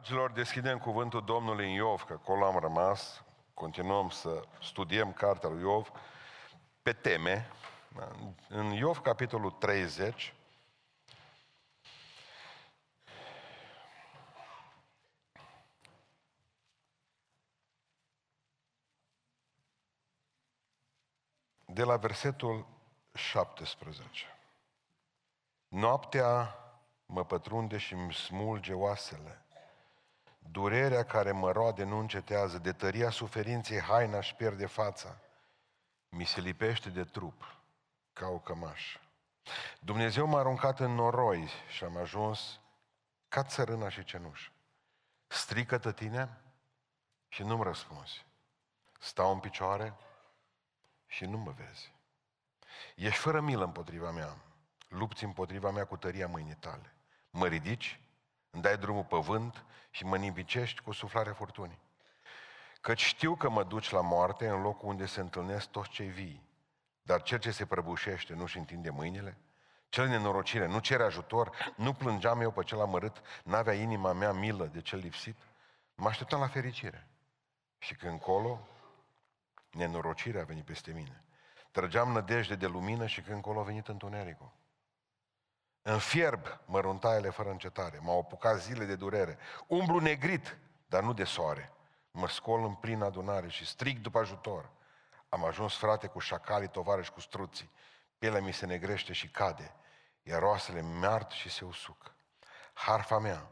Dragilor, deschidem cuvântul Domnului în Iov, că acolo am rămas. Continuăm să studiem cartea lui Iov pe teme. Da? În Iov, capitolul 30, de la versetul 17. Noaptea mă pătrunde și îmi smulge oasele. Durerea care mă roade nu încetează, de tăria suferinței haina își pierde fața. Mi se lipește de trup, ca o cămașă. Dumnezeu m-a aruncat în noroi și am ajuns ca țărâna și cenușă. Strică-tă tine și nu-mi răspunzi. Stau în picioare și nu mă vezi. Ești fără milă împotriva mea. Lupți împotriva mea cu tăria mâinii tale. Mă ridici, îmi dai drumul pe vânt și mă nimicești cu suflarea furtunii. Căci știu că mă duci la moarte în locul unde se întâlnesc toți cei vii. Dar cel ce se prăbușește nu-și întinde mâinile? Cel nenorocire nu cere ajutor? Nu plângeam eu pe cel amărât? N-avea inima mea milă de cel lipsit? Mă așteptam la fericire. Și când colo, nenorocirea a venit peste mine. Trăgeam nădejde de lumină și când colo a venit întunericul. În fierb măruntaiele fără încetare. M-au apucat zile de durere. Umblu negrit, dar nu de soare. Mă scol în plină adunare și strig după ajutor. Am ajuns frate cu șacalii, tovarăși cu struții. Pielea mi se negrește și cade, iar roasele mi și se usuc. Harfa mea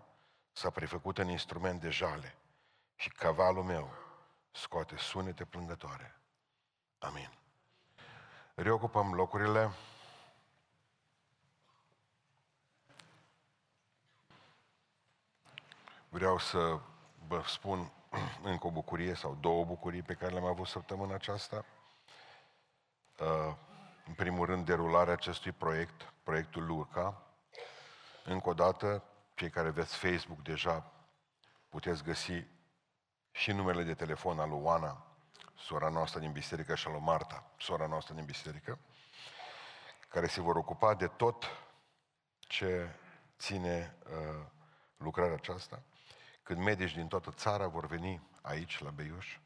s-a prefăcut în instrument de jale și cavalul meu scoate sunete plângătoare. Amin. Reocupăm locurile. Vreau să vă spun încă o bucurie sau două bucurii pe care le-am avut săptămâna aceasta. Uh, în primul rând, derularea acestui proiect, proiectul Lurca. Încă o dată, cei care veți Facebook deja puteți găsi și numele de telefon al lui Oana, sora noastră din biserică, și al lui Marta, sora noastră din biserică, care se vor ocupa de tot ce ține uh, lucrarea aceasta când medici din toată țara vor veni aici, la Beiuș,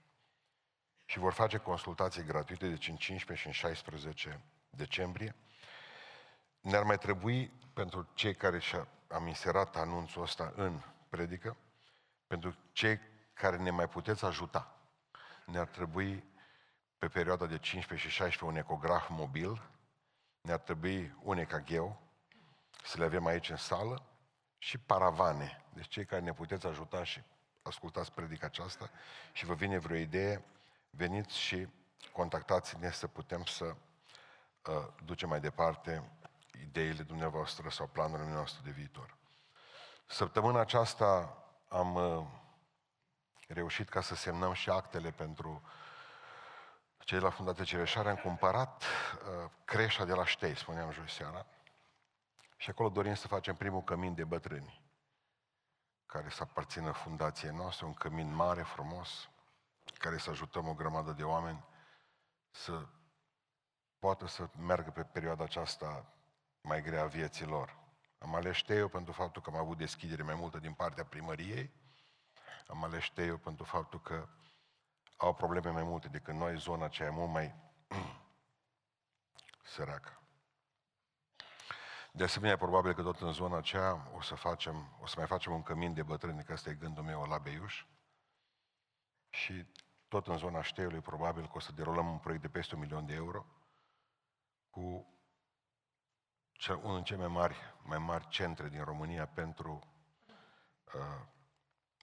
și vor face consultații gratuite, deci în 15 și în 16 decembrie. Ne-ar mai trebui, pentru cei care și-am inserat anunțul ăsta în predică, pentru cei care ne mai puteți ajuta, ne-ar trebui pe perioada de 15 și 16 un ecograf mobil, ne-ar trebui un ecagheu, să le avem aici în sală, și paravane. Deci cei care ne puteți ajuta și ascultați predica aceasta și vă vine vreo idee, veniți și contactați-ne să putem să uh, ducem mai departe ideile dumneavoastră sau planurile noastre de viitor. Săptămâna aceasta am uh, reușit ca să semnăm și actele pentru cei la Fundația Cireșare. Am cumpărat uh, creșa de la Ștei, spuneam joi seara, și acolo dorim să facem primul cămin de bătrâni, care să aparțină fundației noastre, un cămin mare, frumos, care să ajutăm o grămadă de oameni să poată să meargă pe perioada aceasta mai grea a vieții lor. Am ales eu pentru faptul că am avut deschidere mai multă din partea primăriei, am ales eu pentru faptul că au probleme mai multe decât noi, zona aceea e mult mai săracă. De asemenea, probabil că tot în zona aceea o să, facem, o să mai facem un cămin de bătrâni, că ăsta e gândul meu la Beiuș. Și tot în zona Șteiului, probabil că o să derulăm un proiect de peste un milion de euro cu cel, unul din cele mai mari, mai mari centre din România pentru uh,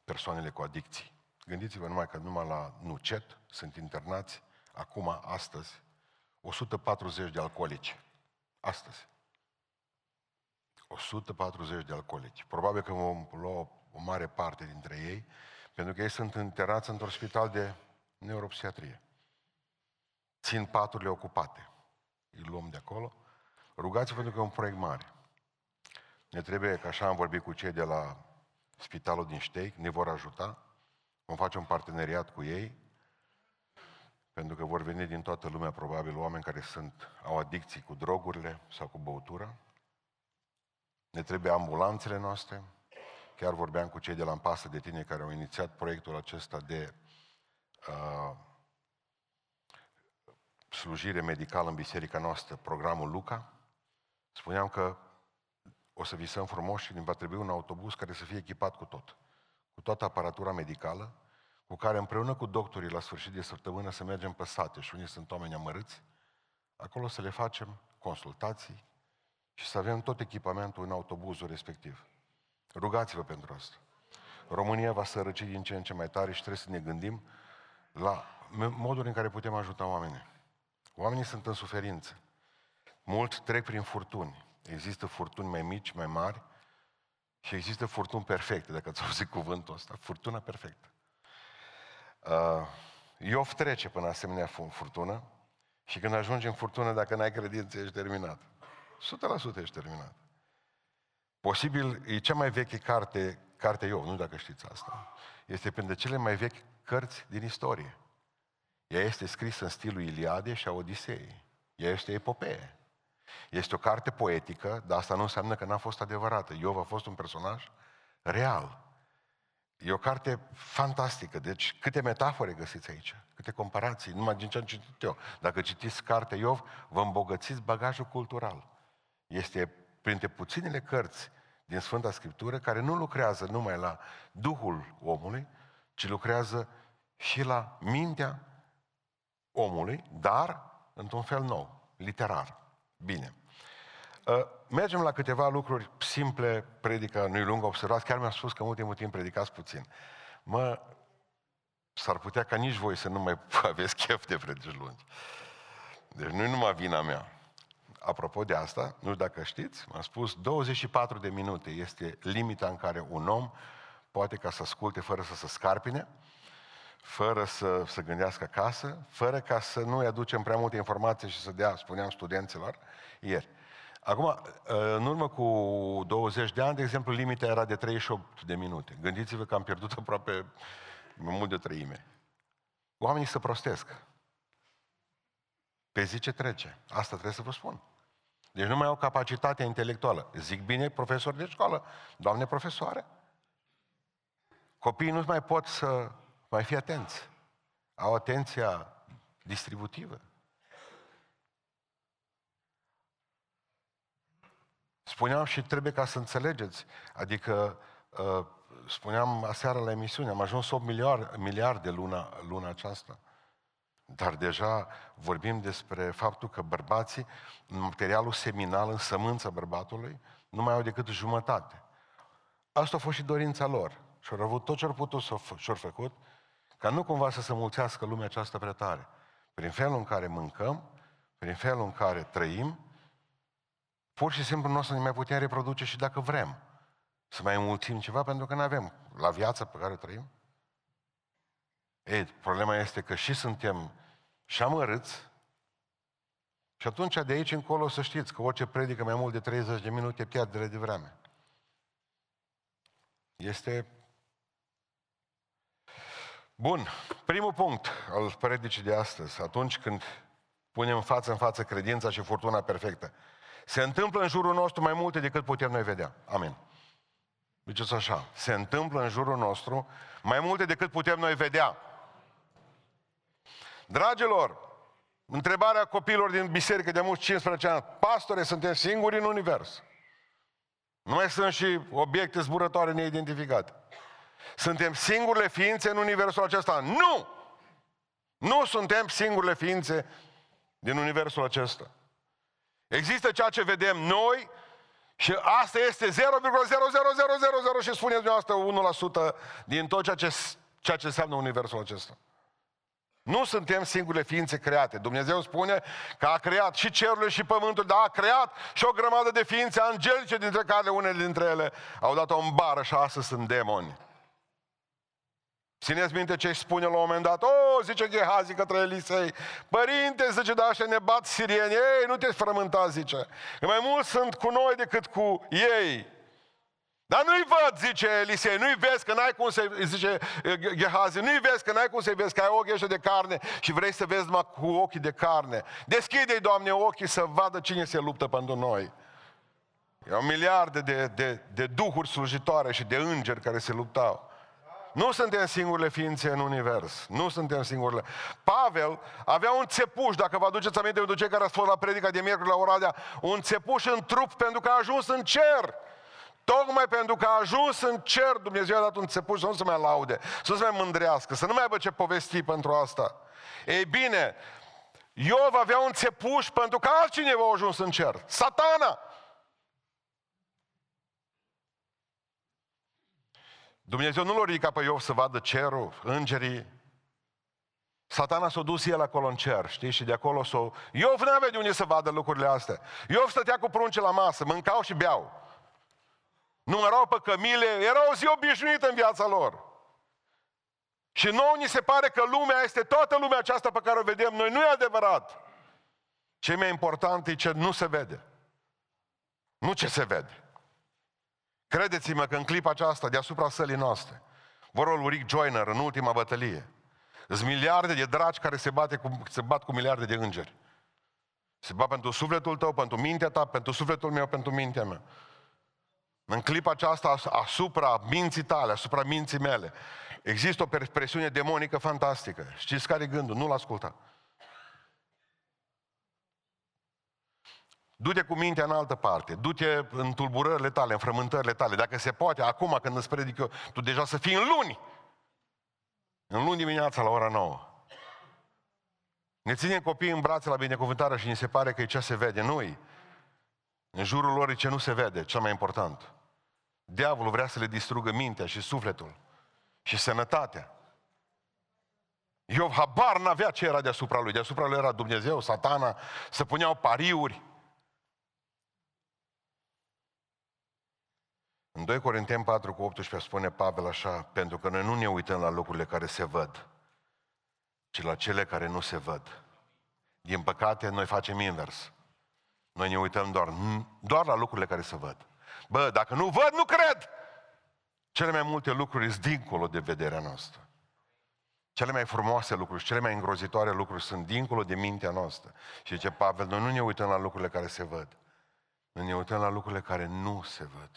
persoanele cu adicții. Gândiți-vă numai că numai la Nucet sunt internați, acum, astăzi, 140 de alcoolici. Astăzi. 140 de alcoolici. Probabil că vom lua o mare parte dintre ei, pentru că ei sunt înterați într-un spital de neuropsiatrie. Țin paturile ocupate. Îi luăm de acolo. Rugați-vă pentru că e un proiect mare. Ne trebuie, că așa am vorbit cu cei de la spitalul din Șteic, ne vor ajuta. Vom face un parteneriat cu ei, pentru că vor veni din toată lumea, probabil, oameni care sunt, au adicții cu drogurile sau cu băutura. Ne trebuie ambulanțele noastre, chiar vorbeam cu cei de la Împasă de Tine care au inițiat proiectul acesta de uh, slujire medicală în biserica noastră, programul Luca. Spuneam că o să visăm frumos și va trebui un autobuz care să fie echipat cu tot. Cu toată aparatura medicală, cu care împreună cu doctorii la sfârșit de săptămână să mergem pe sate și unii sunt oameni amărâți, acolo să le facem consultații și să avem tot echipamentul în autobuzul respectiv. Rugați-vă pentru asta. România va sărăci din ce în ce mai tare și trebuie să ne gândim la modul în care putem ajuta oamenii. Oamenii sunt în suferință. Mulți trec prin furtuni. Există furtuni mai mici, mai mari și există furtuni perfecte, dacă ați auzit cuvântul ăsta. Furtuna perfectă. Uh, Iov trece până asemenea furtună și când ajungi în furtună, dacă n-ai credință, ești terminat. 100% ești terminat. Posibil, e cea mai veche carte, carte Iov, nu dacă știți asta. Este printre cele mai vechi cărți din istorie. Ea este scrisă în stilul Iliade și a Odiseei. Ea este epopee. Este o carte poetică, dar asta nu înseamnă că n-a fost adevărată. Iov a fost un personaj real. E o carte fantastică. Deci câte metafore găsiți aici, câte comparații, numai din ce am citit eu. Dacă citiți cartea Iov, vă îmbogățiți bagajul cultural. Este printre puținele cărți din Sfânta Scriptură care nu lucrează numai la Duhul omului, ci lucrează și la mintea omului, dar într-un fel nou, literar. Bine. Uh, mergem la câteva lucruri simple, predica nu-i lungă, observați, chiar mi-a spus că mult timp, timp predicați puțin. Mă, s-ar putea ca nici voi să nu mai aveți chef de predici lungi. Deci nu-i numai vina mea. Apropo de asta, nu știu dacă știți, m-am spus, 24 de minute este limita în care un om poate ca să asculte fără să se scarpine, fără să se gândească acasă, fără ca să nu-i aducem prea multe informații și să dea, spuneam studenților ieri. Acum, în urmă cu 20 de ani, de exemplu, limita era de 38 de minute. Gândiți-vă că am pierdut aproape mai mult de treime. Oamenii se prostesc. Pe zi ce trece. Asta trebuie să vă spun. Deci nu mai au capacitatea intelectuală. Zic bine profesori de școală, doamne profesoare. Copiii nu mai pot să mai fie atenți. Au atenția distributivă. Spuneam și trebuie ca să înțelegeți, adică uh, spuneam aseară la emisiune, am ajuns 8 miliarde, miliarde luna, luna aceasta. Dar deja vorbim despre faptul că bărbații, în materialul seminal, în sămânța bărbatului, nu mai au decât jumătate. Asta a fost și dorința lor. Și au avut tot ce au putut să și-au făcut, ca nu cumva să se mulțească lumea aceasta prea tare. Prin felul în care mâncăm, prin felul în care trăim, pur și simplu nu o să ne mai putem reproduce și dacă vrem să mai înmulțim ceva, pentru că nu avem la viața pe care o trăim. Ei, problema este că și suntem și amărâți și atunci de aici încolo să știți că orice predică mai mult de 30 de minute pierde de vreme. Este Bun, primul punct al predicii de astăzi, atunci când punem față în față credința și furtuna perfectă. Se întâmplă în jurul nostru mai multe decât putem noi vedea. Amin. Ziceți așa, se întâmplă în jurul nostru mai multe decât putem noi vedea. Dragilor, întrebarea copiilor din biserică de mulți 15 ani, pastore, suntem singuri în univers. Nu mai sunt și obiecte zburătoare neidentificate. Suntem singurele ființe în universul acesta. Nu! Nu suntem singurele ființe din universul acesta. Există ceea ce vedem noi și asta este 0,00000 și spuneți dumneavoastră 1% din tot ceea ce, ceea ce înseamnă universul acesta. Nu suntem singure ființe create. Dumnezeu spune că a creat și cerurile și pământul, dar a creat și o grămadă de ființe angelice, dintre care unele dintre ele au dat-o în bară și astăzi sunt demoni. Țineți minte ce își spune la un moment dat? O, oh, zice Gehazi către Elisei, părinte, zice, da, așa ne bat sirieni, ei, nu te frământa, zice. Că mai mult sunt cu noi decât cu ei. Dar nu-i văd, zice Elisei, nu-i vezi că n-ai cum să zice Gehazi, nu-i vezi că n-ai cum să-i vezi, că ai ochii ăștia de carne și vrei să vezi numai cu ochii de carne. Deschide-i, Doamne, ochii să vadă cine se luptă pentru noi. Erau miliarde de, de, de duhuri slujitoare și de îngeri care se luptau. Nu suntem singurele ființe în univers. Nu suntem singurele. Pavel avea un țepuș, dacă vă aduceți aminte de cei care ați fost la predica de miercuri la Oradea, un țepuș în trup pentru că a ajuns în cer. Tocmai pentru că a ajuns în cer, Dumnezeu a dat un țepuș să nu se mai laude, să nu se mai mândrească, să nu mai aibă ce povesti pentru asta. Ei bine, Iov avea un țepuș pentru că altcineva a ajuns în cer. Satana! Dumnezeu nu l-a ridicat pe Iov să vadă cerul, îngerii. Satana s-a dus el acolo în cer, știi? Și de acolo s-a... Iov nu avea de unde să vadă lucrurile astea. Iov stătea cu prunce la masă, mâncau și beau. Numărau pe cămile, era o zi obișnuită în viața lor. Și nouă ni se pare că lumea este toată lumea aceasta pe care o vedem noi. Nu e adevărat. Ce mai important e ce nu se vede. Nu ce se vede. Credeți-mă că în clipa aceasta, deasupra sălii noastre, vorul Rick Joyner în ultima bătălie, sunt miliarde de dragi care se, bate cu, se bat cu miliarde de îngeri. Se bat pentru sufletul tău, pentru mintea ta, pentru sufletul meu, pentru mintea mea. În clipa aceasta, asupra minții tale, asupra minții mele, există o presiune demonică fantastică. Știți care e gândul? Nu-l asculta. Du-te cu mintea în altă parte, du-te în tulburările tale, în frământările tale. Dacă se poate, acum când îți predic eu, tu deja să fii în luni. În luni dimineața la ora 9. Ne ținem copiii în brațe la binecuvântare și ni se pare că e ce se vede. nu -i. În jurul lor e ce nu se vede, cel mai important. Diavolul vrea să le distrugă mintea și sufletul și sănătatea. Iov habar n-avea ce era deasupra lui. Deasupra lui era Dumnezeu, satana, să puneau pariuri. În 2 Corinteni 4 cu 18 spune Pavel așa, pentru că noi nu ne uităm la lucrurile care se văd, ci la cele care nu se văd. Din păcate, noi facem invers. Noi ne uităm doar, doar la lucrurile care se văd. Bă, dacă nu văd, nu cred! Cele mai multe lucruri sunt dincolo de vederea noastră. Cele mai frumoase lucruri, cele mai îngrozitoare lucruri sunt dincolo de mintea noastră. Și zice Pavel, noi nu ne uităm la lucrurile care se văd. Noi ne uităm la lucrurile care nu se văd.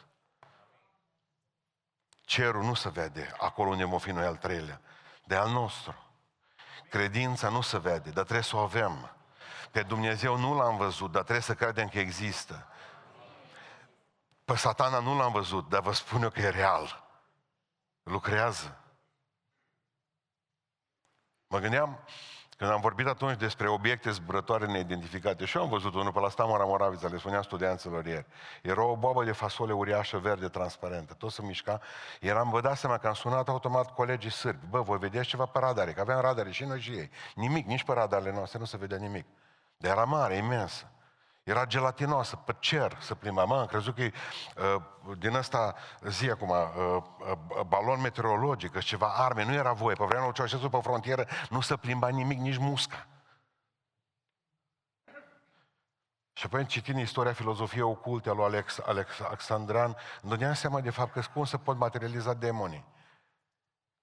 Cerul nu se vede acolo unde vom fi noi al treilea, de al nostru. Credința nu se vede, dar trebuie să o avem. Pe Dumnezeu nu l-am văzut, dar trebuie să credem că există. Pe satana nu l-am văzut, dar vă spun eu că e real. Lucrează. Mă gândeam, când am vorbit atunci despre obiecte zburătoare neidentificate, și eu am văzut unul pe la Stamora Moravița, le spuneam studenților ieri. Era o boabă de fasole uriașă, verde, transparentă. Tot se mișca. Eram, vă dați seama că am sunat automat colegii sârbi. Bă, voi vedeți ceva pe radare, că aveam radare și noi și ei. Nimic, nici pe radarele noastre nu se vedea nimic. Dar era mare, imensă. Era gelatinoasă, pe cer să plimba. Mă, am crezut că e uh, din ăsta zi acum, uh, uh, balon meteorologic, ceva arme, nu era voie. Pe vremea lui Ceaușescu pe frontieră nu se plimba nimic, nici musca. Și apoi citind istoria filozofiei oculte a lui Alex, Alex Alexandran, îmi dădeam seama de fapt că cum se pot materializa demonii.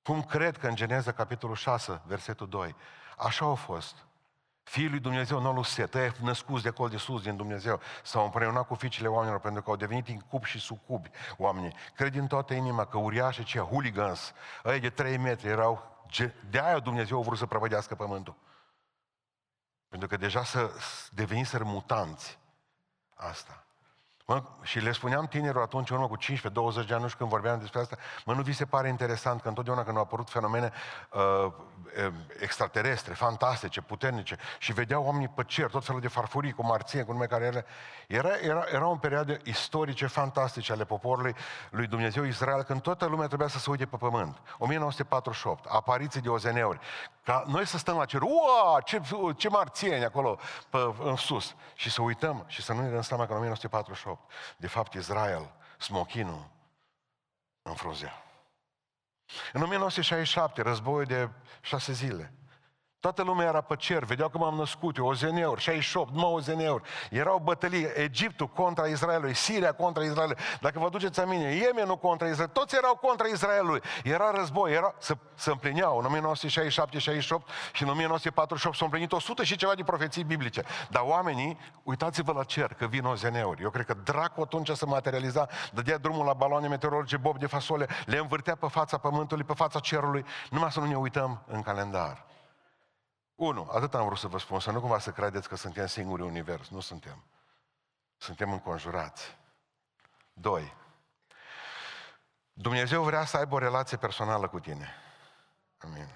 Cum cred că în Geneza, capitolul 6, versetul 2, așa au fost. Fiii lui Dumnezeu nu au set, ăia născuți de acolo de sus din Dumnezeu, s-au împreunat cu fiicele oamenilor pentru că au devenit incub și sucubi oamenii. Cred din toată inima că uriașe ce hooligans, ăia de 3 metri erau, de aia Dumnezeu a vrut să prăvădească pământul. Pentru că deja să deveniseră mutanți. Asta. Mă, și le spuneam tinerilor atunci, în urmă cu 15-20 de ani, nu știu când vorbeam despre asta, mă, nu vi se pare interesant că întotdeauna când au apărut fenomene uh, extraterestre, fantastice, puternice, și vedeau oamenii pe cer, tot felul de farfurii cu marție, cu nume care ele, era, era, era o perioadă istorice fantastice ale poporului lui Dumnezeu Israel, când toată lumea trebuia să se uite pe pământ. 1948, apariții de ozeneuri. Ca noi să stăm la cer, ua, ce, ce marțieni acolo pe, în sus. Și să uităm și să nu ne dăm seama că în 1948 de fapt, Israel, smochinul, înfrozea. În 1967, războiul de șase zile, Toată lumea era pe cer, vedeau că m-am născut eu, ozeneuri, 68, 9 ozeneuri. Erau bătălii, Egiptul contra Israelului, Siria contra Israelului. Dacă vă duceți aminte, Yemenul contra Israel, toți erau contra Israelului. Era război, era, să, să împlineau. În 1967-68 și în 1948 s-au împlinit 100 și ceva de profeții biblice. Dar oamenii, uitați-vă la cer, că vin ozeneuri. Eu cred că dracu atunci să materializa, dădea drumul la baloane meteorologice, bob de fasole, le învârtea pe fața pământului, pe fața cerului, numai să nu ne uităm în calendar. Unu, atât am vrut să vă spun, să nu cumva să credeți că suntem singuri univers. Nu suntem. Suntem înconjurați. Doi, Dumnezeu vrea să aibă o relație personală cu tine. Amin.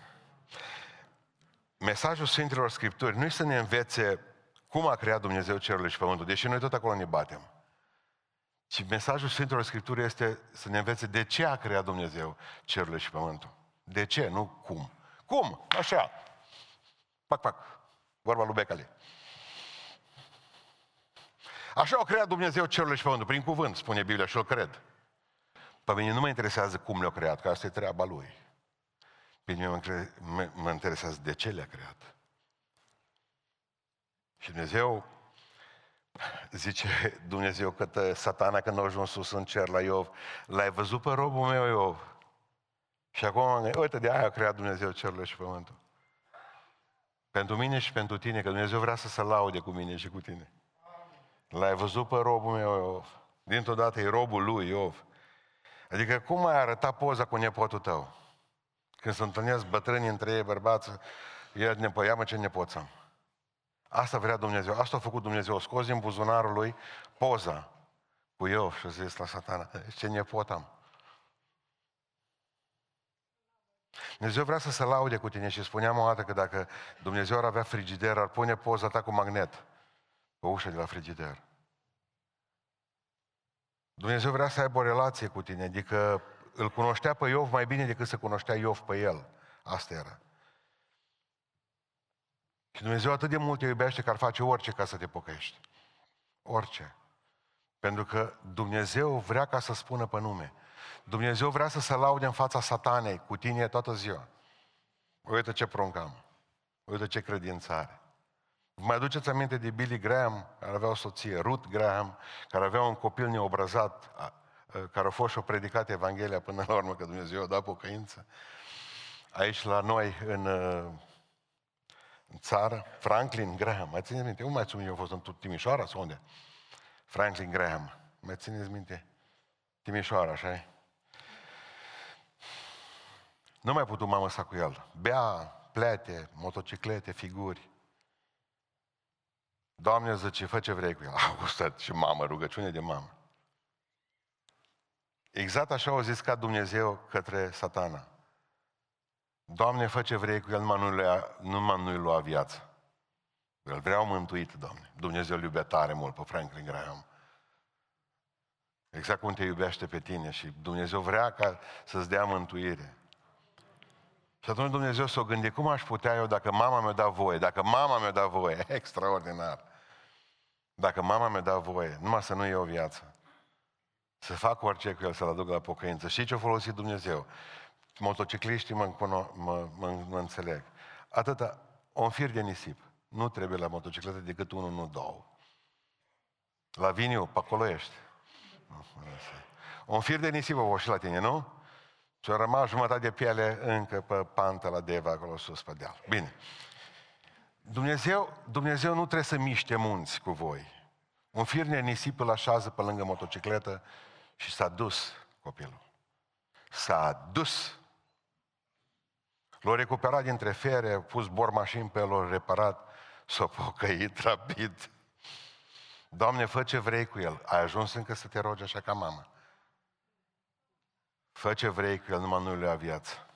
Mesajul Sfintelor Scripturi nu e să ne învețe cum a creat Dumnezeu cerul și pământul, deși noi tot acolo ne batem. Ci mesajul Sfintelor Scripturi este să ne învețe de ce a creat Dumnezeu cerul și pământul. De ce, nu cum. Cum? Așa. Pac, pac. Vorba lui Becali. Așa au creat Dumnezeu cerul și pământul, prin cuvânt, spune Biblia și o cred. Pe mine nu mă interesează cum le-a creat, că asta e treaba lui. Pe mine mă, mă interesează de ce le-a creat. Și Dumnezeu, zice Dumnezeu că satana când a ajuns sus în cer la Iov, l-ai văzut pe robul meu Iov. Și acum, uite, de aia a creat Dumnezeu cerul și pământul. Pentru mine și pentru tine, că Dumnezeu vrea să se laude cu mine și cu tine. L-ai văzut pe robul meu Iov. Dintr-o dată e robul lui Iov. Adică cum ai arătat poza cu nepotul tău? Când se întâlnesc bătrâni între ei, bărbați, ia, nepo, ia mă ce nepoț am. Asta vrea Dumnezeu, asta a făcut Dumnezeu, a scos din buzunarul lui poza cu Iov și a zis la satana, ce nepot am. Dumnezeu vrea să se laude cu tine și spuneam o dată că dacă Dumnezeu ar avea frigider, ar pune poza ta cu magnet pe ușa de la frigider. Dumnezeu vrea să aibă o relație cu tine, adică îl cunoștea pe Iov mai bine decât să cunoștea Iov pe el. Asta era. Și Dumnezeu atât de mult te iubește că ar face orice ca să te pocăiești. Orice. Pentru că Dumnezeu vrea ca să spună pe nume. Dumnezeu vrea să se laude în fața satanei cu tine toată ziua. Uite ce prunc am. Uite ce credință are. Mai aduceți aminte de Billy Graham, care avea o soție, Ruth Graham, care avea un copil neobrazat, care a fost și-o predicat Evanghelia până la urmă, că Dumnezeu a dat pocăință. Aici la noi, în, în țară, Franklin Graham, mai țineți minte? Unde mai țin eu a fost în Timișoara sau unde? Franklin Graham, mai țineți minte? Timișoara, așa -i? Nu mai putut mama să cu el. Bea, plete, motociclete, figuri. Doamne, zice, fă ce vrei cu el. Au stat și mamă, rugăciune de mamă. Exact așa au zis ca Dumnezeu către satana. Doamne, fă ce vrei cu el, numai nu-i lua, numai nu lua viață. Îl vreau mântuit, Doamne. Dumnezeu îl iubea tare mult pe Franklin Graham. Exact cum te iubește pe tine și Dumnezeu vrea ca să-ți dea mântuire. Și atunci Dumnezeu s-o gândi, cum aș putea eu dacă mama mi-a dat voie, dacă mama mi-a dat voie, extraordinar. Dacă mama mi-a dat voie, numai să nu iau viață. Să fac orice cu el, să-l aduc la pocăință. Și ce a folosit Dumnezeu? Motocicliștii mă, mă, mă, mă, mă înțeleg. Atâta, un fir de nisip. Nu trebuie la motocicletă decât unul, nu două. La viniu, pe acolo ești. Un fir de nisip o și la tine, nu? Și a rămas jumătate de piele încă pe pantă la Deva, acolo sus pe deal. Bine. Dumnezeu, Dumnezeu nu trebuie să miște munți cu voi. Un fir de nisip îl așează pe lângă motocicletă și s-a dus copilul. S-a dus. L-a recuperat dintre fere, a pus bor mașini pe el, l-a reparat, s-a pocăit rapid. Doamne, fă ce vrei cu el. Ai ajuns încă să te rogi așa ca mama. Fă ce vrei cu el, numai nu le ia viață.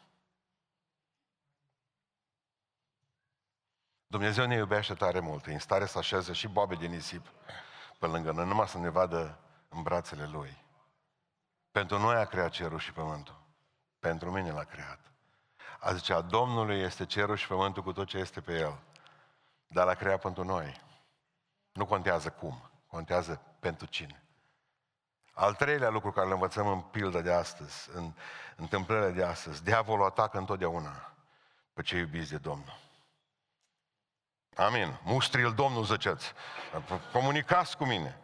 Dumnezeu ne iubește tare mult, e în stare să așeze și boabe de nisip pe lângă noi, numai să ne vadă în brațele Lui. Pentru noi a creat cerul și pământul. Pentru mine l-a creat. A zicea, Domnului este cerul și pământul cu tot ce este pe el. Dar l-a creat pentru noi. Nu contează cum, contează pentru cine. Al treilea lucru care îl învățăm în pilda de astăzi, în întâmplările de astăzi, diavolul atacă întotdeauna pe cei iubiți de Domnul. Amin. Mustril Domnul ziceți. Comunicați cu mine.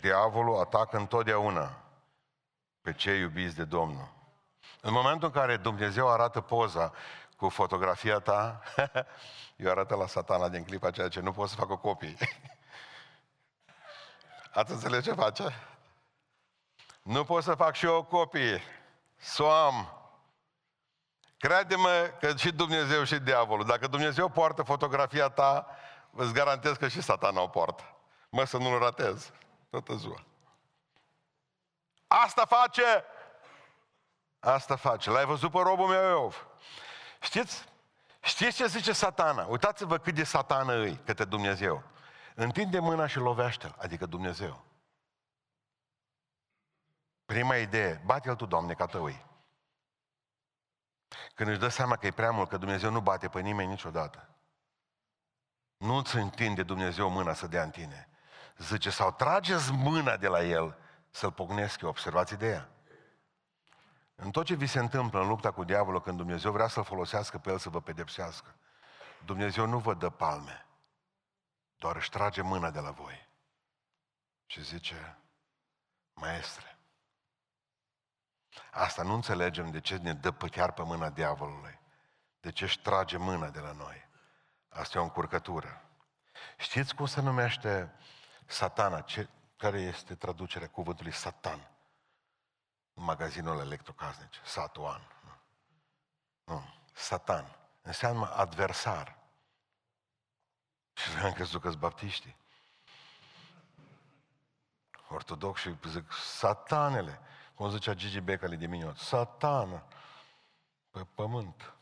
Diavolul atacă întotdeauna pe cei iubiți de Domnul. În momentul în care Dumnezeu arată poza cu fotografia ta, eu arată la satana din clipa ceea ce nu pot să fac o copie. Ați înțeles ce face? Nu pot să fac și eu o copie. Să o am. Crede-mă că și Dumnezeu și diavolul. Dacă Dumnezeu poartă fotografia ta, îți garantez că și satana o poartă. Mă, să nu-l ratez. Toată ziua. Asta face. Asta face. L-ai văzut pe robul meu Iov. Știți? Știți ce zice satana? Uitați-vă cât de satană îi către Dumnezeu. Întinde mâna și lovește adică Dumnezeu. Prima idee, bate-l tu, Doamne, ca tăui. Când își dă seama că e prea mult, că Dumnezeu nu bate pe nimeni niciodată. Nu îți întinde Dumnezeu mâna să dea în tine. Zice, sau trageți mâna de la El să-L pocnesc eu. Observați ideea. În tot ce vi se întâmplă în lupta cu diavolul, când Dumnezeu vrea să-L folosească pe El să vă pedepsească, Dumnezeu nu vă dă palme, doar își trage mâna de la voi. Și zice, maestre, asta nu înțelegem de ce ne dă pe chiar pe mâna diavolului, de ce își trage mâna de la noi. Asta e o încurcătură. Știți cum se numește satana? Ce, care este traducerea cuvântului satan? În magazinul electrocasnice. Satuan. Nu. nu. Satan. Înseamnă adversar. Și am crezut că baptiști. Ortodoxi zic satanele. Cum zicea Gigi Becali dimineață. Satană. Pe pământ.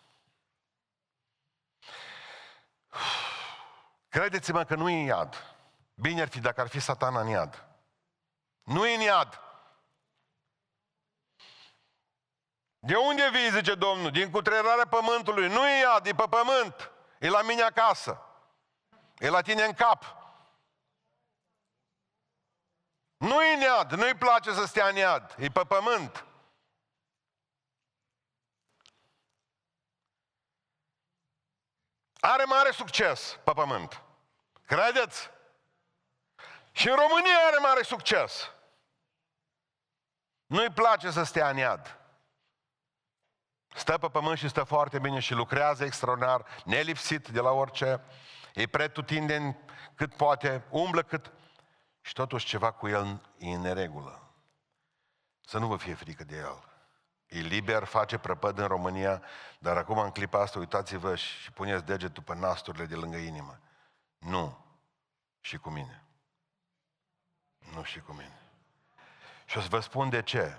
Credeți-mă că nu e iad. Bine ar fi dacă ar fi satana în iad. Nu e în iad. De unde vii, zice Domnul? Din cutrerarea pământului. Nu e iad, e pe pământ. E la mine acasă. E la tine în cap. Nu e în iad, nu-i place să stea în iad, e pe pământ. Are mare succes pe pământ. Credeți? Și în România are mare succes. Nu-i place să stea în iad. Stă pe pământ și stă foarte bine și lucrează extraordinar, nelipsit de la orice, e pretutindeni cât poate, umblă cât... Și totuși ceva cu el e în neregulă. Să nu vă fie frică de el. E liber, face prăpăd în România, dar acum în clipa asta uitați-vă și puneți degetul pe nasturile de lângă inimă. Nu. Și cu mine. Nu și cu mine. Și o să vă spun de ce.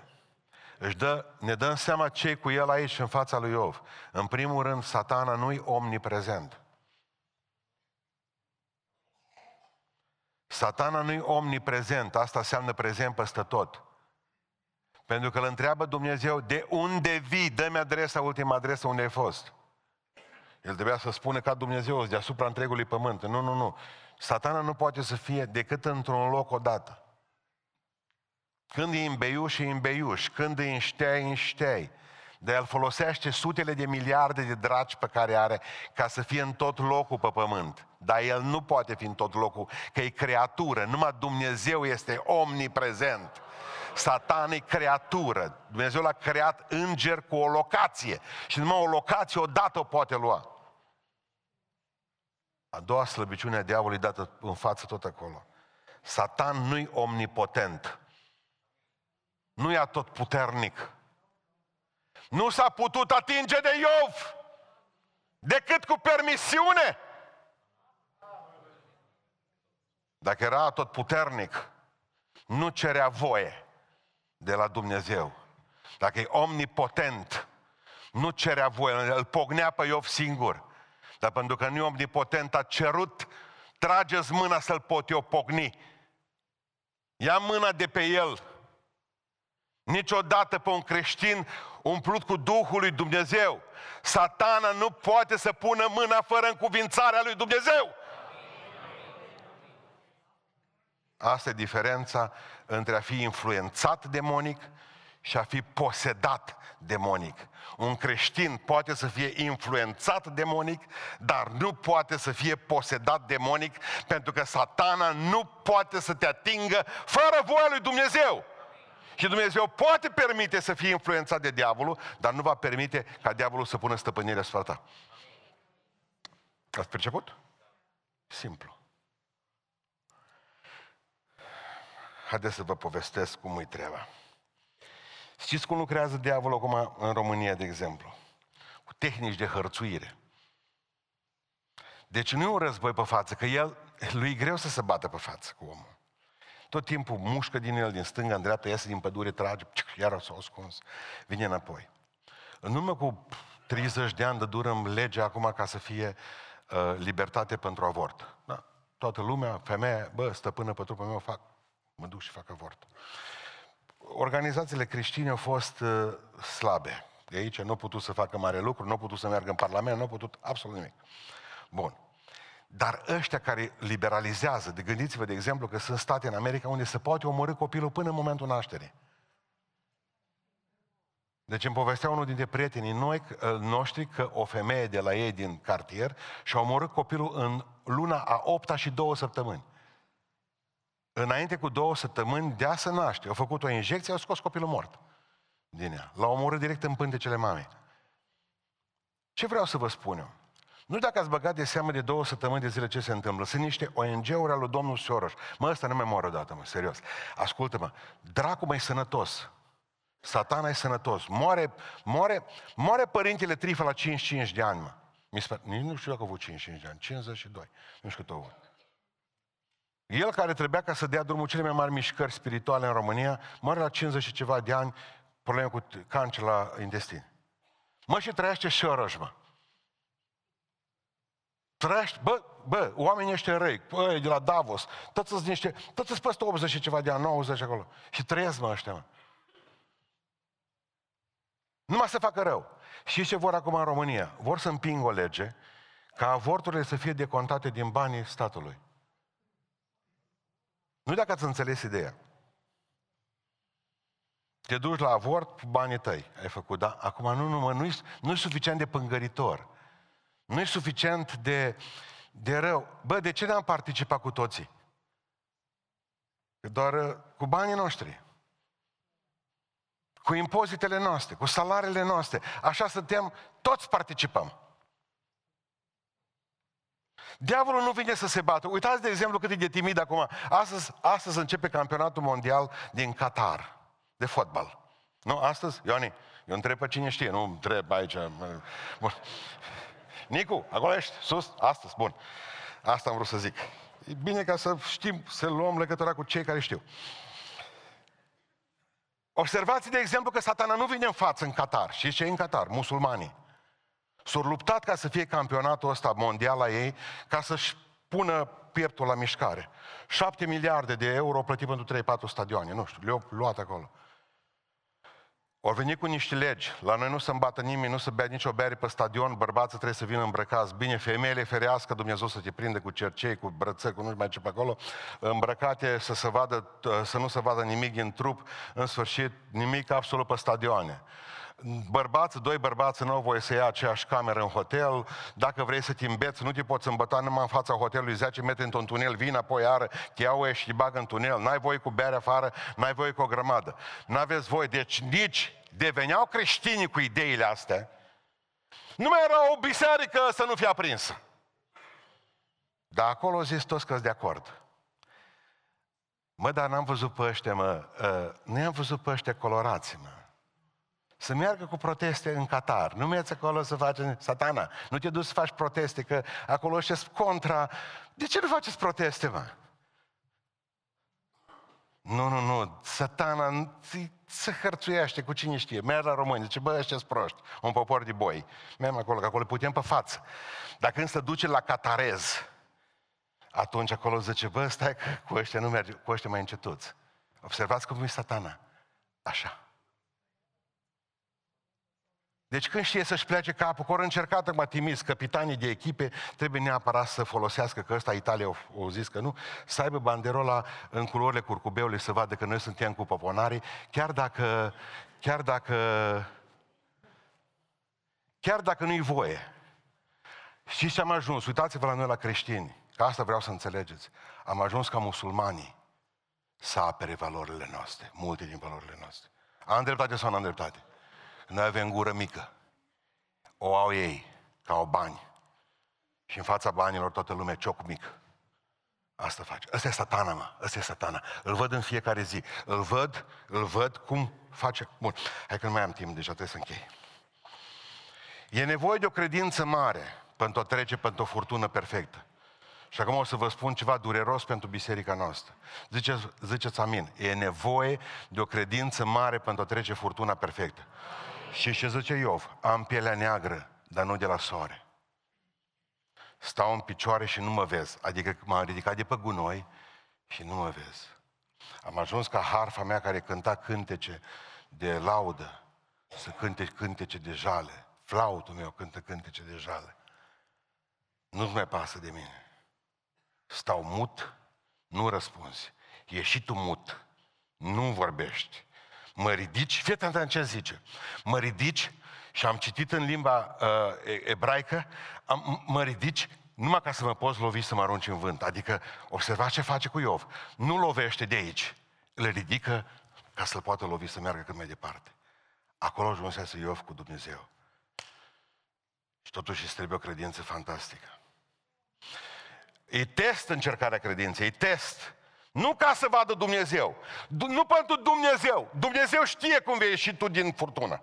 Își dă, ne dăm seama ce cu el aici în fața lui Iov. În primul rând, satana nu-i omniprezent. Satana nu-i omniprezent, asta înseamnă prezent peste tot. Pentru că îl întreabă Dumnezeu, de unde vii? Dă-mi adresa, ultima adresă, unde ai fost. El trebuia să spună ca Dumnezeu, deasupra întregului pământ. Nu, nu, nu. Satana nu poate să fie decât într-un loc odată. Când e în beiuș, e în beiuș. Când e în ștei, e în ștei. Dar el folosește sutele de miliarde de draci pe care are ca să fie în tot locul pe pământ. Dar el nu poate fi în tot locul, că e creatură. Numai Dumnezeu este omniprezent. Satan e creatură. Dumnezeu l-a creat înger cu o locație. Și numai o locație odată o poate lua. A doua slăbiciune a diavolului dată în față tot acolo. Satan nu-i omnipotent. Nu e tot puternic. Nu s-a putut atinge de Iov decât cu permisiune. Dacă era tot puternic, nu cerea voie de la Dumnezeu. Dacă e omnipotent, nu cerea voie, îl pognea pe Iov singur. Dar pentru că nu e omnipotent, a cerut, trageți mâna să-l pot eu pogni. Ia mâna de pe el. Niciodată pe un creștin umplut cu Duhul lui Dumnezeu, satana nu poate să pună mâna fără încuvințarea lui Dumnezeu. Asta e diferența între a fi influențat demonic și a fi posedat demonic. Un creștin poate să fie influențat demonic, dar nu poate să fie posedat demonic, pentru că satana nu poate să te atingă fără voia lui Dumnezeu. Și Dumnezeu poate permite să fie influențat de diavolul, dar nu va permite ca diavolul să pună stăpânire asupra ta. Ați perceput? Simplu. Haideți să vă povestesc cum îi treaba. Știți cum lucrează diavolul acum în România, de exemplu? Cu tehnici de hărțuire. Deci nu e un război pe față, că el, lui e greu să se bată pe față cu omul. Tot timpul mușcă din el, din stânga în dreapta, iese din pădure, trage, iar s-a ascuns, vine înapoi. În urmă cu 30 de ani de dură legea acum ca să fie uh, libertate pentru avort. Da. Toată lumea, femeia, bă, stăpână pe trupul meu, fac, mă duc și fac avort. Organizațiile creștine au fost uh, slabe. De aici nu au putut să facă mare lucru, nu au putut să meargă în Parlament, nu au putut absolut nimic. Bun. Dar ăștia care liberalizează, de gândiți-vă, de exemplu, că sunt state în America unde se poate omorâ copilul până în momentul nașterii. Deci îmi povestea unul dintre prietenii noi, noștri că o femeie de la ei din cartier și-a omorât copilul în luna a opta și două săptămâni. Înainte cu două săptămâni de a să naște, au făcut o injecție, au scos copilul mort din ea. L-au omorât direct în pântecele mamei. Ce vreau să vă spun eu? Nu știu dacă ați băgat de seamă de două săptămâni de zile ce se întâmplă. Sunt niște ONG-uri ale lui domnul Soros. Mă, ăsta nu mai moară odată, mă, serios. Ascultă-mă, dracu mai sănătos. Satana e sănătos. Moare, moare, moare părintele Trifă la 55 de ani, mă. Mi sper, nici nu știu dacă a avut 55 de ani, 52. Nu știu cât a avut. El care trebuia ca să dea drumul cele mai mari mișcări spirituale în România, moare la 50 și ceva de ani, probleme cu cancer la intestin. Mă, și trăiește Soros, mă. Trăiește, bă, bă, oamenii ăștia răi, bă, de la Davos, toți sunt niște, toți sunt peste 80 și ceva de ani, 90 acolo. Și trăiesc, mă, ăștia, mă. Numai să facă rău. Și ce vor acum în România? Vor să împingă o lege ca avorturile să fie decontate din banii statului. Nu dacă ați înțeles ideea. Te duci la avort cu banii tăi, ai făcut, da? Acum nu, nu, mă, nu, nu e suficient de pângăritor. Nu e suficient de, de rău. Bă, de ce ne-am participat cu toții? Doar uh, cu banii noștri. Cu impozitele noastre, cu salariile noastre. Așa suntem, toți participăm. Diavolul nu vine să se bată. Uitați, de exemplu, cât e de timid acum. Astăzi, astăzi începe campionatul mondial din Qatar, de fotbal. Nu? Astăzi? Ioni, eu întreb pe cine știe, nu întreb aici. Bun. Nicu, acolo ești, sus, astăzi, bun. Asta am vrut să zic. E bine ca să știm, să luăm legătura cu cei care știu. Observați, de exemplu, că satana nu vine în față în Qatar. Și ce e în Qatar? Musulmanii. S-au luptat ca să fie campionatul ăsta mondial la ei, ca să-și pună pieptul la mișcare. 7 miliarde de euro plătit pentru 3-4 stadioane, nu știu, le-au luat acolo. Au venit cu niște legi. La noi nu se îmbată nimeni, nu se bea nicio bere pe stadion, bărbații trebuie să vină îmbrăcați bine, femeile ferească Dumnezeu să te prinde cu cercei, cu brățări, cu nu știu mai ce pe acolo, îmbrăcate să, se vadă, să nu se vadă nimic din trup, în sfârșit nimic absolut pe stadioane bărbați, doi bărbați nu au voie să ia aceeași cameră în hotel, dacă vrei să te îmbeți, nu te poți îmbăta numai în fața hotelului 10 metri într-un tunel, vin apoi iară, te iau și te bagă în tunel, n-ai voie cu bere afară, n-ai voie cu o grămadă. N-aveți voie, deci nici deveneau creștini cu ideile astea, nu mai era o biserică să nu fie aprinsă. Dar acolo au zis toți că de acord. Mă, dar n-am văzut pe ăștia, mă, uh, nu am văzut pe ăștia colorați, mă să meargă cu proteste în Qatar. Nu mergi acolo să faci satana. Nu te duci să faci proteste, că acolo ești contra. De ce nu faceți proteste, mă? Nu, nu, nu, satana se hărțuiește cu cine știe. Merg la români, zice, bă, ăștia proști, un popor de boi. Merg acolo, că acolo putem pe față. Dar când se duce la catarez, atunci acolo zice, bă, stai cu ăștia nu merge, cu ăștia mai încetuți. Observați cum e satana. Așa. Deci când știe să-și plece capul, că ori încercat acum Timis, capitanii de echipe, trebuie neapărat să folosească, că ăsta Italia o, zis că nu, să aibă banderola în culorile curcubeului să vadă că noi suntem cu poponarii, chiar dacă, chiar dacă, chiar dacă nu-i voie, știți ce am ajuns? Uitați-vă la noi la creștini, că asta vreau să înțelegeți. Am ajuns ca musulmanii să apere valorile noastre, multe din valorile noastre. Am dreptate sau nu am dreptate? Noi avem gură mică. O au ei, ca o bani. Și în fața banilor toată lumea cioc mic. Asta face. Ăsta e satana, mă. Ăsta e satana. Îl văd în fiecare zi. Îl văd, îl văd cum face. Bun. Hai că nu mai am timp, deja trebuie să închei. E nevoie de o credință mare pentru a trece pentru o furtună perfectă. Și acum o să vă spun ceva dureros pentru biserica noastră. Ziceți, ziceți amin. E nevoie de o credință mare pentru a trece furtuna perfectă. Și ce zice Iov? Am pielea neagră, dar nu de la soare. Stau în picioare și nu mă vezi. Adică m-am ridicat de pe gunoi și nu mă vezi. Am ajuns ca harfa mea care cânta cântece de laudă, să cânte cântece de jale. Flautul meu cântă cântece de jale. Nu-ți mai pasă de mine. Stau mut, nu răspunzi. E și tu mut, nu vorbești. Mă ridici, fii atent ce zice. Mă ridici și am citit în limba uh, ebraică, am, mă ridici numai ca să mă poți lovi să mă arunci în vânt. Adică observați ce face cu Iov. Nu lovește de aici, le ridică ca să-l poată lovi să meargă cât mai departe. Acolo ajunsese Iov cu Dumnezeu. Și totuși îți trebuie o credință fantastică. E test încercarea credinței, e test. Nu ca să vadă Dumnezeu. Nu pentru Dumnezeu. Dumnezeu știe cum vei ieși tu din furtună.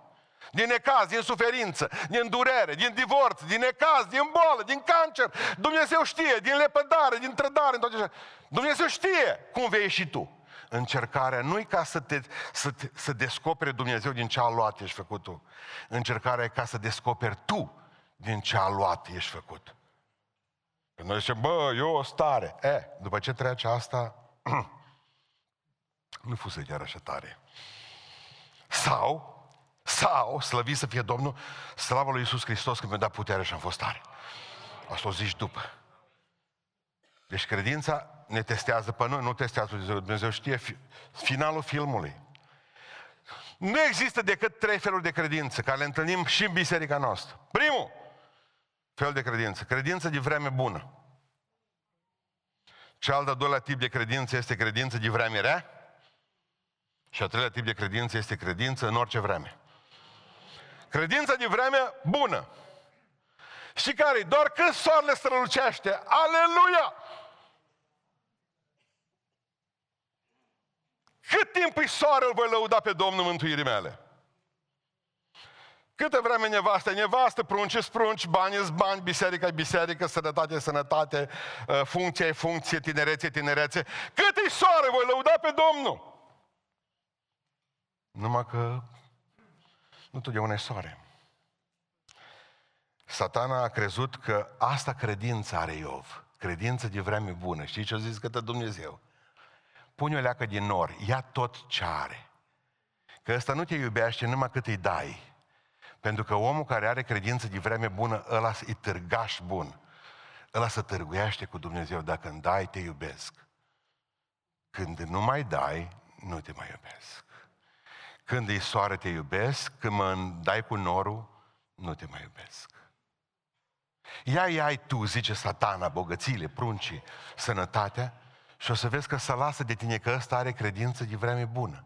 Din necaz, din suferință, din durere, din divorț, din necaz, din boală, din cancer. Dumnezeu știe, din lepădare, din trădare, din toate așa. Dumnezeu știe cum vei ieși tu. Încercarea nu e ca să, te, să, te, să descoperi Dumnezeu din ce a luat ești făcut tu. Încercarea e ca să descoperi tu din ce a luat ești făcut. Că noi zicem, bă, eu o stare. E, după ce trece asta, nu fusă chiar așa tare. Sau, sau, slăvit să fie Domnul, slavă lui Iisus Hristos că mi-a dat putere și am fost tare. Asta o zici după. Deci credința ne testează pe noi, nu testează Dumnezeu. Dumnezeu știe finalul filmului. Nu există decât trei feluri de credință, care le întâlnim și în biserica noastră. Primul, fel de credință. Credință de vreme bună. Cel de-al doilea tip de credință este credință de vreme rea. Și al treilea tip de credință este credință în orice vreme. Credința de vreme bună. Și care Doar când soarele strălucește. Aleluia! Cât timp îi soare îl voi lăuda pe Domnul mântuirii mele? Câte vreme nevastă nevastă, prunci sprunci, bani bani, biserică e biserică, sănătate sănătate, uh, funcție e funcție, tinerețe tinerețe. Cât îi soare, voi lăuda pe Domnul. Numai că nu totdeauna e soare. Satana a crezut că asta credință are Iov. Credință de vreme bună. Știi ce a zis către Dumnezeu? Pune o leacă din nor, ia tot ce are. Că ăsta nu te iubește numai cât îi dai, pentru că omul care are credință de vreme bună, ăla e târgaș bun. Ăla să târguiește cu Dumnezeu. Dacă îmi dai, te iubesc. Când nu mai dai, nu te mai iubesc. Când îi soare, te iubesc. Când mă dai cu norul, nu te mai iubesc. Ia ai tu, zice satana, bogățiile, pruncii, sănătatea și o să vezi că să lasă de tine că ăsta are credință de vreme bună.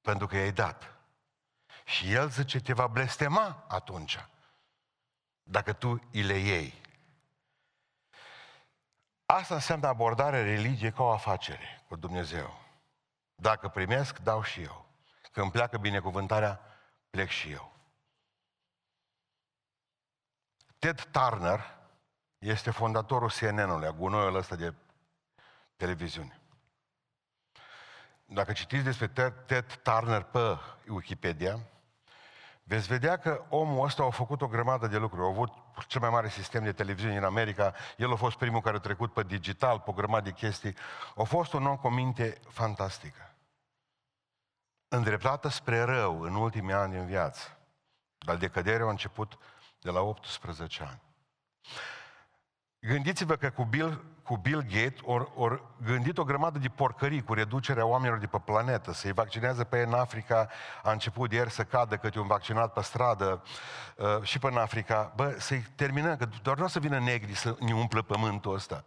Pentru că i-ai dat. Și el zice, te va blestema atunci, dacă tu îi le iei. Asta înseamnă abordarea religiei ca o afacere cu Dumnezeu. Dacă primesc, dau și eu. Când pleacă binecuvântarea, plec și eu. Ted Turner este fondatorul CNN-ului, a gunoiul ăsta de televiziune. Dacă citiți despre Ted Turner pe Wikipedia, veți vedea că omul ăsta a făcut o grămadă de lucruri. A avut cel mai mare sistem de televiziune în America, el a fost primul care a trecut pe digital, pe o grămadă de chestii. A fost un om cu o minte fantastică. Îndreptată spre rău în ultimii ani din viață. Dar decăderea a început de la 18 ani. Gândiți-vă că cu Bill, cu Bill Gates ori or gândit o grămadă de porcării cu reducerea oamenilor de pe planetă. Să-i vaccinează pe ei în Africa, a început de ieri să cadă câte un vaccinat pe stradă uh, și pe în Africa. Bă, să-i terminăm, că doar nu o să vină negri să ne umplă pământul ăsta.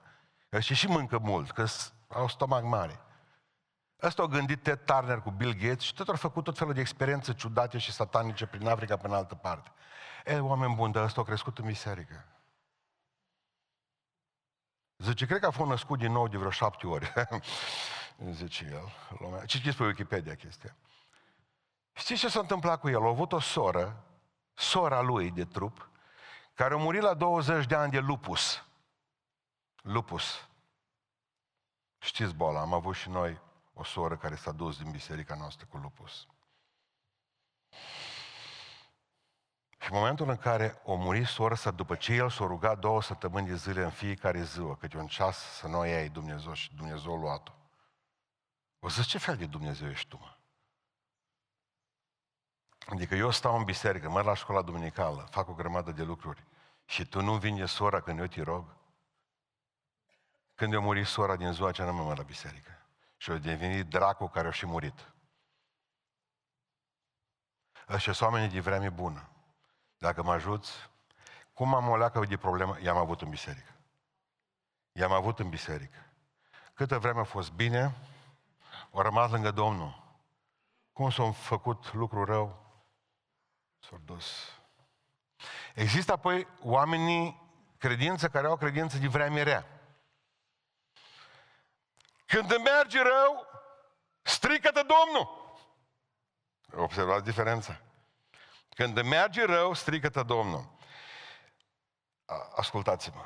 Și și mâncă mult, că au stomac mare. Asta au gândit Ted Turner cu Bill Gates și tot au făcut tot felul de experiențe ciudate și satanice prin Africa, pe în altă parte. E, oameni buni, dar ăsta au crescut în biserică. Zice, cred că a fost născut din nou de vreo șapte ori. Zice el. Lumea. Citiți pe Wikipedia chestia. Știți ce s-a întâmplat cu el? A avut o soră, sora lui de trup, care a murit la 20 de ani de lupus. Lupus. Știți boala, am avut și noi o soră care s-a dus din biserica noastră cu lupus. Și în momentul în care o muri soră să după ce el s-a rugat două săptămâni de zile în fiecare zi, câte un ceas să nu o iei Dumnezeu și Dumnezeu a luat-o. O să ce fel de Dumnezeu ești tu, mă? Adică eu stau în biserică, mă la școala duminicală, fac o grămadă de lucruri și tu nu vine sora când eu te rog? Când eu muri sora din ziua aceea, nu mă la biserică. Și a devenit dracul care a și murit. Ăștia sunt oamenii de vreme bună. Dacă mă ajuți, cum am o leacă de problemă, i-am avut în biserică. I-am avut în biserică. Câtă vreme a fost bine, au rămas lângă Domnul. Cum s-au făcut lucru rău, s-au dus. Există apoi oamenii credință care au credință de vreme rea. Când îmi merge rău, strică-te Domnul. Observați diferența. Când îmi merge rău, strică-te Domnul. Ascultați-mă.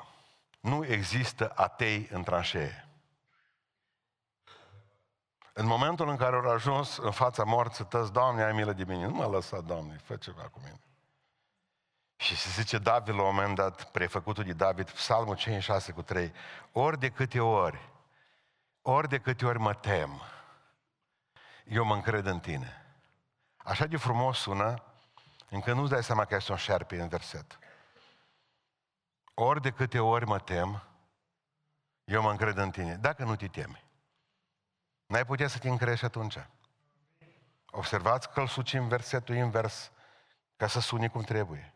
Nu există atei în tranșee. În momentul în care au ajuns în fața morții, tăți, Doamne, ai milă de mine. Nu mă lăsa, Doamne, fă ceva cu mine. Și se zice David la un moment dat, prefăcutul de David, Psalmul 56 cu 3, ori de câte ori, ori de câte ori mă tem, eu mă încred în tine. Așa de frumos sună, încă nu-ți dai seama că ești un șerpe în verset. Ori de câte ori mă tem, eu mă încred în tine. Dacă nu te temi, n-ai putea să te încrești atunci. Observați că îl sucim versetul invers ca să suni cum trebuie.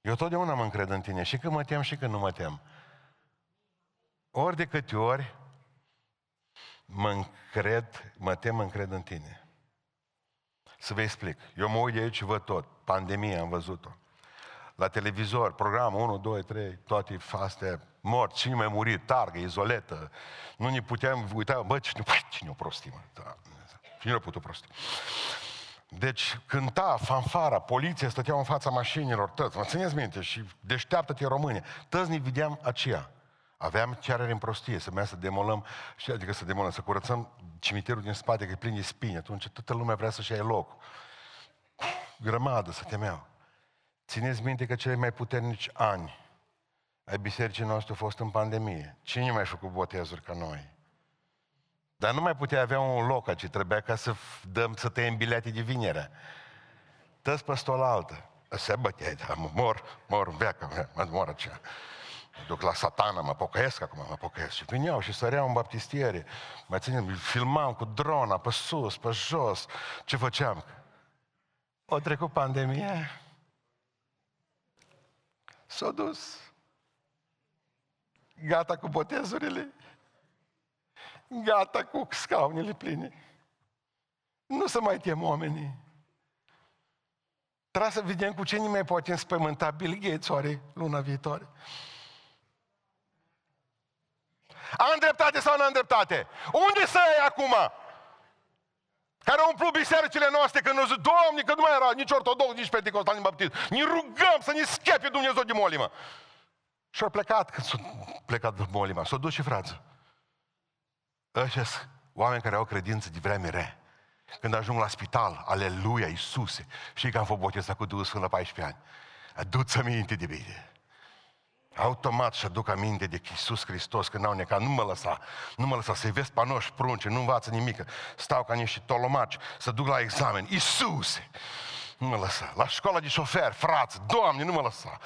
Eu totdeauna mă încred în tine, și când mă tem și când nu mă tem. Ori de câte ori mă încred, mă tem, mă încred în tine. Să vă explic. Eu mă uit de aici și văd tot. Pandemia am văzut-o. La televizor, program 1, 2, 3, toate astea, mort, cine mai murit, targă, izoletă. Nu ne puteam uita, bă, cine, bă, cine o prostii, mă? Da, cine a putut prosti? Deci cânta fanfara, poliția stăteau în fața mașinilor, tăți, mă țineți minte, și deșteaptă-te române. Tăți ne vedeam aceea. Aveam cerere în prostie, să mergem să demolăm, adică să demolăm, să curățăm cimitirul din spate, că e plin de spini. Atunci toată lumea vrea să-și ia loc. Grămadă să temeau. Țineți minte că cele mai puternici ani ai bisericii noastre au fost în pandemie. Cine mai a făcut botezuri ca noi? Dar nu mai putea avea un loc, ci trebuia ca să dăm, să tăiem bilete de vinere. Tăți pe stol altă. Se bătea, da, mor, mor, veacă, mă mor aceea duc la satana, mă pocăiesc acum, mă pocăiesc. Și vineau și săreau în baptistiere. Mai ținem, filmam cu drona pe sus, pe jos. Ce făceam? O trecut pandemia. S-a dus. Gata cu botezurile. Gata cu scaunele pline. Nu să mai tem oamenii. Trebuie să vedem cu ce nimeni mai poate înspământa Bill Gates oare luna viitoare. Am dreptate sau nu am dreptate? Unde să ai acum? Care au umplut bisericile noastre când au zis, Doamne, că nu mai era nici ortodox, nici pentecostal, nici baptist. Ne rugăm să ne schepe Dumnezeu de molimă. Și au plecat când s-au plecat de molimă. S-au dus și frață. Ăștia oameni care au credință de vreme rea. Când ajung la spital, aleluia, Iisuse. Știi că am fost botezat cu Duhul Sfânt la 14 ani. Aduți aminte de bine automat și aduc aminte de Iisus Hristos când au necat, nu mă lăsa, nu mă lăsa să-i vezi panoși prunce, nu învață nimic, stau ca niște tolomaci, să duc la examen, Iisuse! Nu mă lăsa. La școala de șofer, frați, Doamne, nu mă lăsa.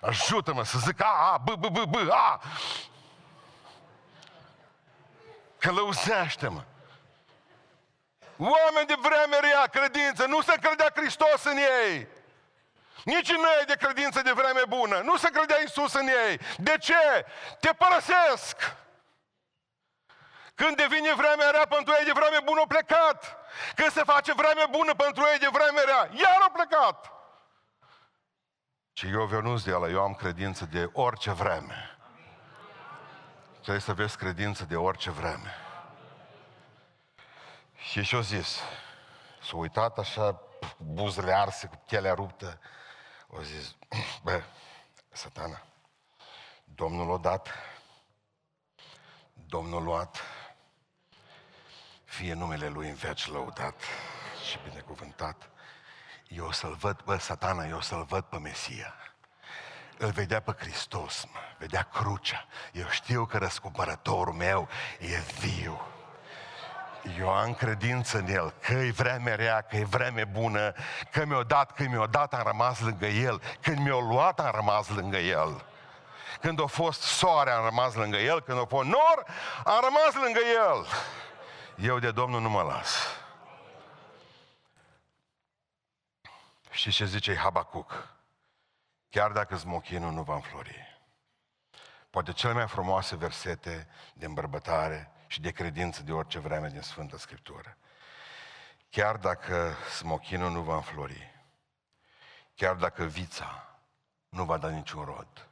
Ajută-mă să zic A, A, B, B, B, B, A. Călăuzește-mă. Oameni de vreme rea, credință, nu se credea Hristos în ei. Nici în ei de credință de vreme bună. Nu se credea Isus în ei. De ce? Te părăsesc. Când devine vremea rea pentru ei de vreme bună, au plecat. Când se face vreme bună pentru ei de vreme rea, iar au plecat. Și eu venus de el, eu am credință de orice vreme. Trebuie să vezi credință de orice vreme. Și și-o zis, s-a uitat așa, buzele arse, cu chelea ruptă, o zis, bă, satana, Domnul a dat, Domnul a luat, fie numele Lui în veci lăudat și binecuvântat. Eu o să-L văd, bă, satana, eu o să-L văd pe Mesia. Îl vedea pe Hristos, mă, vedea crucea. Eu știu că răscumpărătorul meu e viu. Eu am credință în El, că e vreme rea, că e vreme bună, că mi-o dat, că mi-o dat, am rămas lângă El, când mi-o luat, am rămas lângă El. Când a fost soare, am rămas lângă El, când a fost nor, am rămas lângă El. Eu de Domnul nu mă las. Știți ce zice Habacuc? Chiar dacă smochinul nu va înflori. Poate cele mai frumoase versete de îmbărbătare și de credință de orice vreme din Sfânta Scriptură. Chiar dacă smochinul nu va înflori, chiar dacă vița nu va da niciun rod,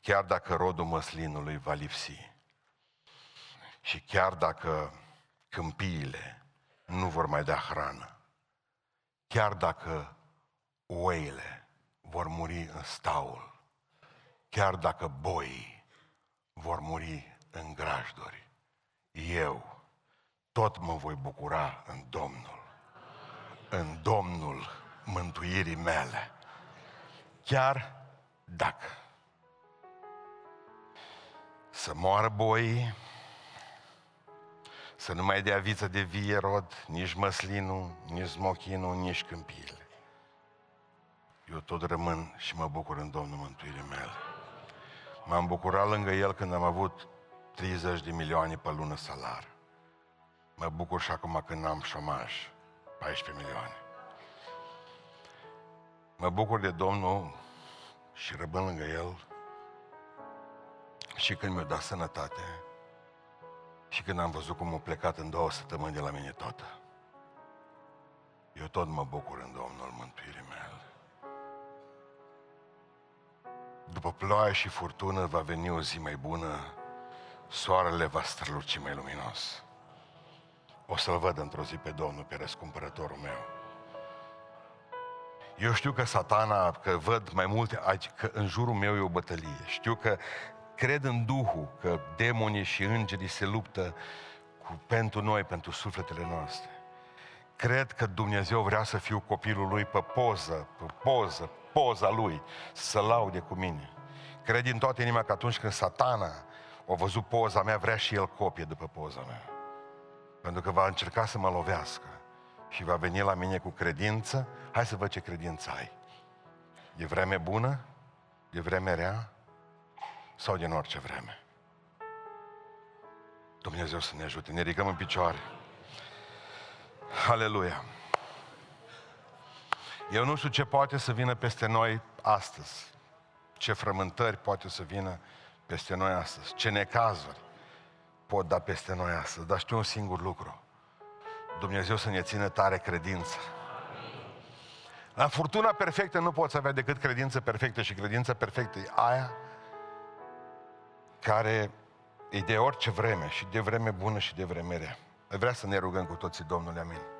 chiar dacă rodul măslinului va lipsi, și chiar dacă câmpiile nu vor mai da hrană, chiar dacă oile vor muri în staul, chiar dacă boii vor muri în grajduri, eu tot mă voi bucura în Domnul, în Domnul mântuirii mele, chiar dacă să moară boii, să nu mai dea viță de vie rod, nici măslinul, nici smochinul, nici câmpiile. Eu tot rămân și mă bucur în Domnul mântuirii mele. M-am bucurat lângă El când am avut 30 de milioane pe lună salar. Mă bucur și acum când am șomaj, 14 milioane. Mă bucur de Domnul și rămân lângă El și când mi-a dat sănătate și când am văzut cum a plecat în două săptămâni de la mine toată. Eu tot mă bucur în Domnul mântuirii mele. După ploaie și furtună va veni o zi mai bună soarele va străluci mai luminos. O să-L văd într-o zi pe Domnul, pe răscumpărătorul meu. Eu știu că satana, că văd mai multe, că în jurul meu e o bătălie. Știu că cred în Duhul, că demonii și îngerii se luptă cu, pentru noi, pentru sufletele noastre. Cred că Dumnezeu vrea să fiu copilul Lui pe poză, pe poză, poza Lui, să laude cu mine. Cred din toată inima că atunci când satana o văzut poza mea, vrea și el copie după poza mea. Pentru că va încerca să mă lovească și va veni la mine cu credință. Hai să văd ce credință ai. E vreme bună? E vreme rea? Sau din orice vreme? Dumnezeu să ne ajute. Ne ridicăm în picioare. Aleluia. Eu nu știu ce poate să vină peste noi astăzi. Ce frământări poate să vină peste noi astăzi, ce necazuri pot da peste noi astăzi. Dar știu un singur lucru. Dumnezeu să ne țină tare credință. La furtuna perfectă nu poți avea decât credință perfectă și credința perfectă e aia care e de orice vreme și de vreme bună și de vreme rea. Vrea să ne rugăm cu toții, Domnule, amin.